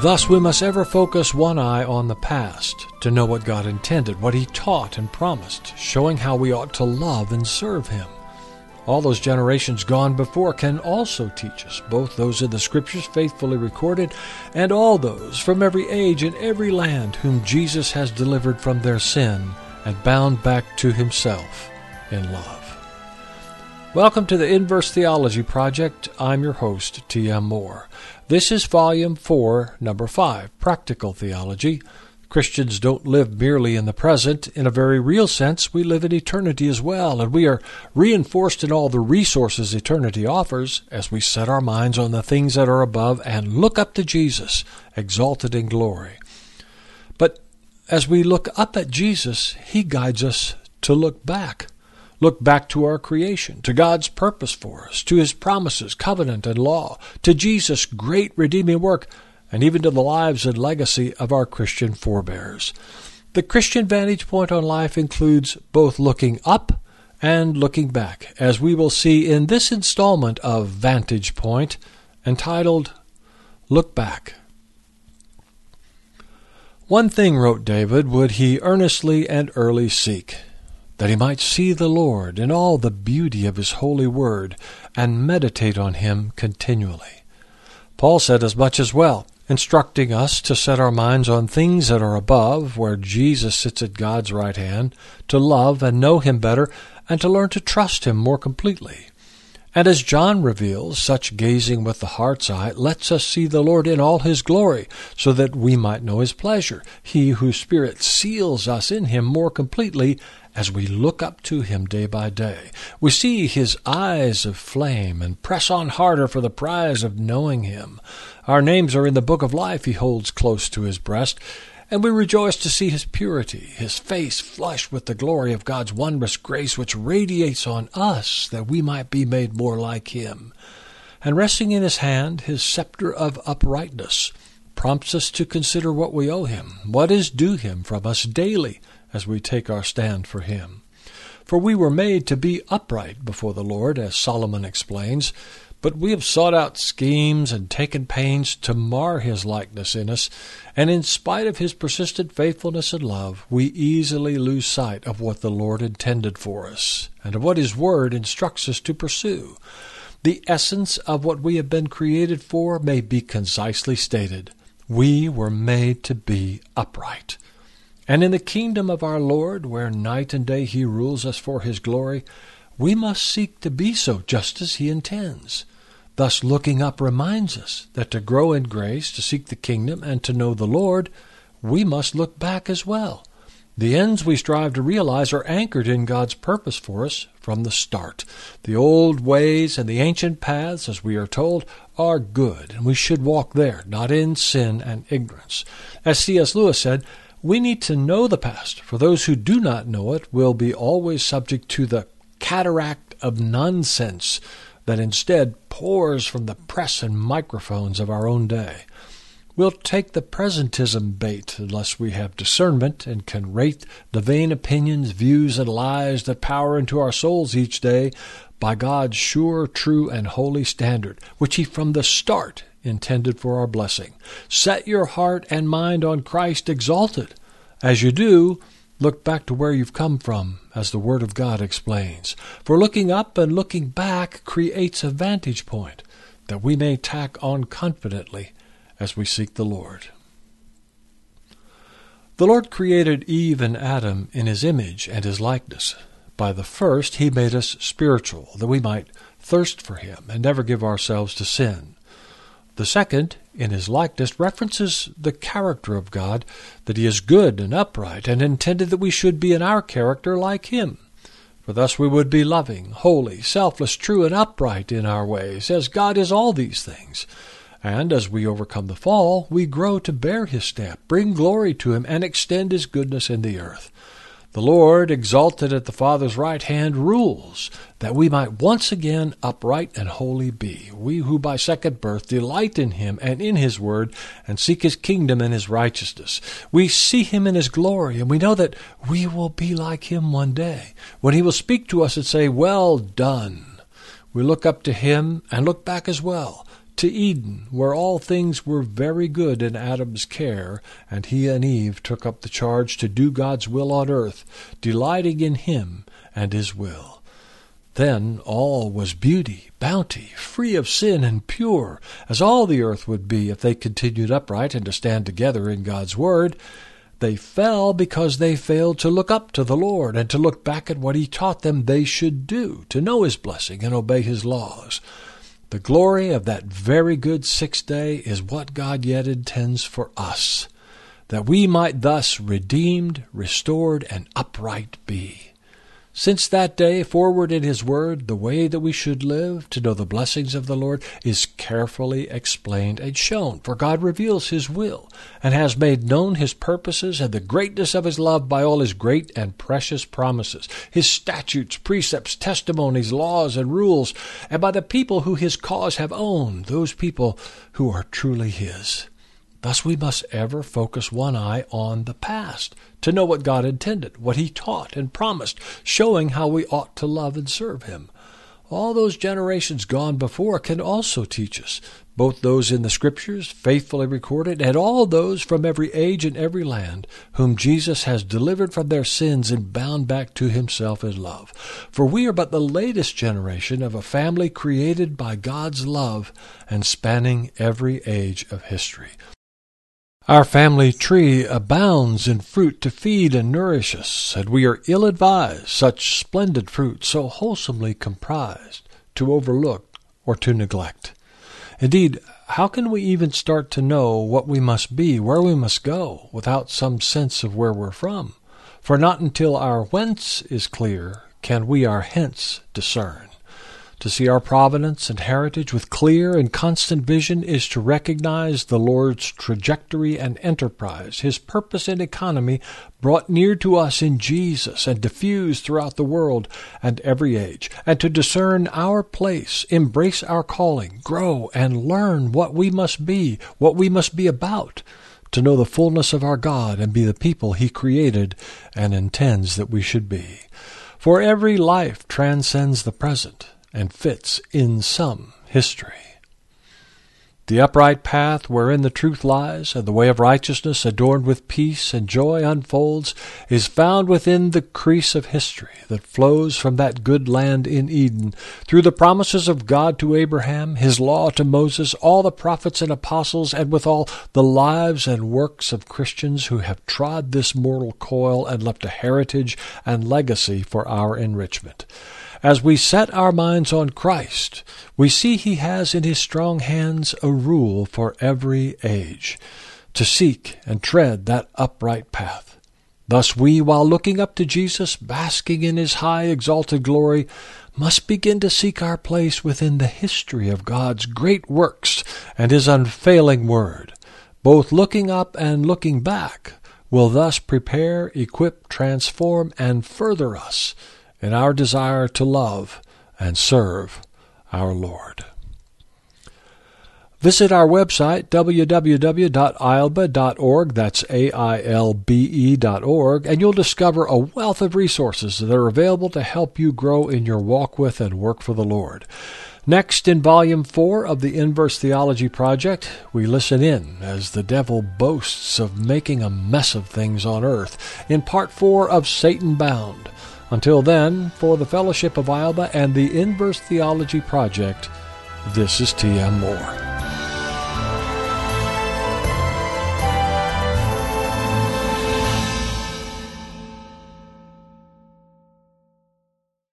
Thus, we must ever focus one eye on the past to know what God intended, what He taught and promised, showing how we ought to love and serve Him. All those generations gone before can also teach us, both those in the Scriptures faithfully recorded and all those from every age and every land whom Jesus has delivered from their sin and bound back to Himself in love. Welcome to the Inverse Theology Project. I'm your host, T.M. Moore. This is Volume 4, Number 5, Practical Theology. Christians don't live merely in the present. In a very real sense, we live in eternity as well, and we are reinforced in all the resources eternity offers as we set our minds on the things that are above and look up to Jesus, exalted in glory. But as we look up at Jesus, He guides us to look back look back to our creation, to God's purpose for us, to His promises, covenant, and law, to Jesus' great redeeming work, and even to the lives and legacy of our Christian forebears. The Christian vantage point on life includes both looking up and looking back, as we will see in this installment of Vantage Point entitled Look Back. One thing, wrote David, would he earnestly and early seek that he might see the Lord in all the beauty of his holy word, and meditate on him continually. Paul said as much as well, instructing us to set our minds on things that are above, where Jesus sits at God's right hand, to love and know him better, and to learn to trust him more completely. And as John reveals, such gazing with the heart's eye lets us see the Lord in all his glory, so that we might know his pleasure, he whose Spirit seals us in him more completely as we look up to him day by day. We see his eyes of flame and press on harder for the prize of knowing him. Our names are in the book of life he holds close to his breast, and we rejoice to see his purity, his face flushed with the glory of God's wondrous grace which radiates on us that we might be made more like him. And resting in his hand his scepter of uprightness prompts us to consider what we owe him, what is due him from us daily as we take our stand for him. For we were made to be upright before the Lord, as Solomon explains, but we have sought out schemes and taken pains to mar his likeness in us, and in spite of his persistent faithfulness and love, we easily lose sight of what the Lord intended for us, and of what his word instructs us to pursue. The essence of what we have been created for may be concisely stated. We were made to be upright. And in the kingdom of our Lord, where night and day he rules us for his glory, we must seek to be so just as he intends. Thus, looking up reminds us that to grow in grace, to seek the kingdom, and to know the Lord, we must look back as well. The ends we strive to realize are anchored in God's purpose for us from the start. The old ways and the ancient paths, as we are told, are good, and we should walk there, not in sin and ignorance. As C.S. Lewis said, we need to know the past, for those who do not know it will be always subject to the cataract of nonsense that instead pours from the press and microphones of our own day. We'll take the presentism bait unless we have discernment and can rate the vain opinions, views, and lies that power into our souls each day by God's sure, true, and holy standard, which He from the start intended for our blessing. Set your heart and mind on Christ exalted. As you do, look back to where you've come from, as the Word of God explains. For looking up and looking back creates a vantage point that we may tack on confidently as we seek the Lord. The Lord created Eve and Adam in his image and his likeness. By the first, he made us spiritual, that we might thirst for him and never give ourselves to sin. The second, in his likeness, references the character of God, that he is good and upright, and intended that we should be in our character like him. For thus we would be loving, holy, selfless, true, and upright in our ways, as God is all these things. And as we overcome the fall, we grow to bear his stamp, bring glory to him, and extend his goodness in the earth. The Lord, exalted at the Father's right hand, rules, that we might once again upright and holy be, we who by second birth delight in Him and in His Word, and seek His kingdom and His righteousness. We see Him in His glory, and we know that we will be like Him one day, when He will speak to us and say, Well done. We look up to Him and look back as well, to Eden, where all things were very good in Adam's care, and he and Eve took up the charge to do God's will on earth, delighting in him and his will. Then all was beauty, bounty, free of sin and pure, as all the earth would be if they continued upright and to stand together in God's word. They fell because they failed to look up to the Lord and to look back at what He taught them they should do, to know His blessing and obey His laws. The glory of that very good sixth day is what God yet intends for us, that we might thus redeemed, restored, and upright be. Since that day forward in His Word, the way that we should live to know the blessings of the Lord is carefully explained and shown, for God reveals His will and has made known His purposes and the greatness of His love by all His great and precious promises, His statutes, precepts, testimonies, laws, and rules, and by the people who His cause have owned, those people who are truly His. Thus we must ever focus one eye on the past, to know what God intended, what He taught and promised, showing how we ought to love and serve Him. All those generations gone before can also teach us, both those in the Scriptures, faithfully recorded, and all those from every age and every land, whom Jesus has delivered from their sins and bound back to Himself in love. For we are but the latest generation of a family created by God's love and spanning every age of history. Our family tree abounds in fruit to feed and nourish us, and we are ill advised, such splendid fruit so wholesomely comprised, to overlook or to neglect. Indeed, how can we even start to know what we must be, where we must go, without some sense of where we're from? For not until our whence is clear can we our hence discern. To see our providence and heritage with clear and constant vision is to recognize the Lord's trajectory and enterprise, His purpose and economy brought near to us in Jesus and diffused throughout the world and every age, and to discern our place, embrace our calling, grow and learn what we must be, what we must be about, to know the fullness of our God and be the people He created and intends that we should be. For every life transcends the present and fits in some history. The upright path wherein the truth lies, and the way of righteousness adorned with peace and joy unfolds, is found within the crease of history that flows from that good land in Eden, through the promises of God to Abraham, his law to Moses, all the prophets and apostles, and withal the lives and works of Christians who have trod this mortal coil and left a heritage and legacy for our enrichment. As we set our minds on Christ, we see He has in His strong hands a rule for every age, to seek and tread that upright path. Thus we, while looking up to Jesus, basking in His high exalted glory, must begin to seek our place within the history of God's great works and His unfailing Word. Both looking up and looking back will thus prepare, equip, transform, and further us in our desire to love and serve our Lord. Visit our website, www.ailbe.org, that's A-I-L-B-E dot org, and you'll discover a wealth of resources that are available to help you grow in your walk with and work for the Lord. Next, in Volume 4 of the Inverse Theology Project, we listen in as the devil boasts of making a mess of things on earth in Part 4 of Satan Bound. Until then, for the Fellowship of Ailbe and the Inverse Theology Project, this is T.M. Moore.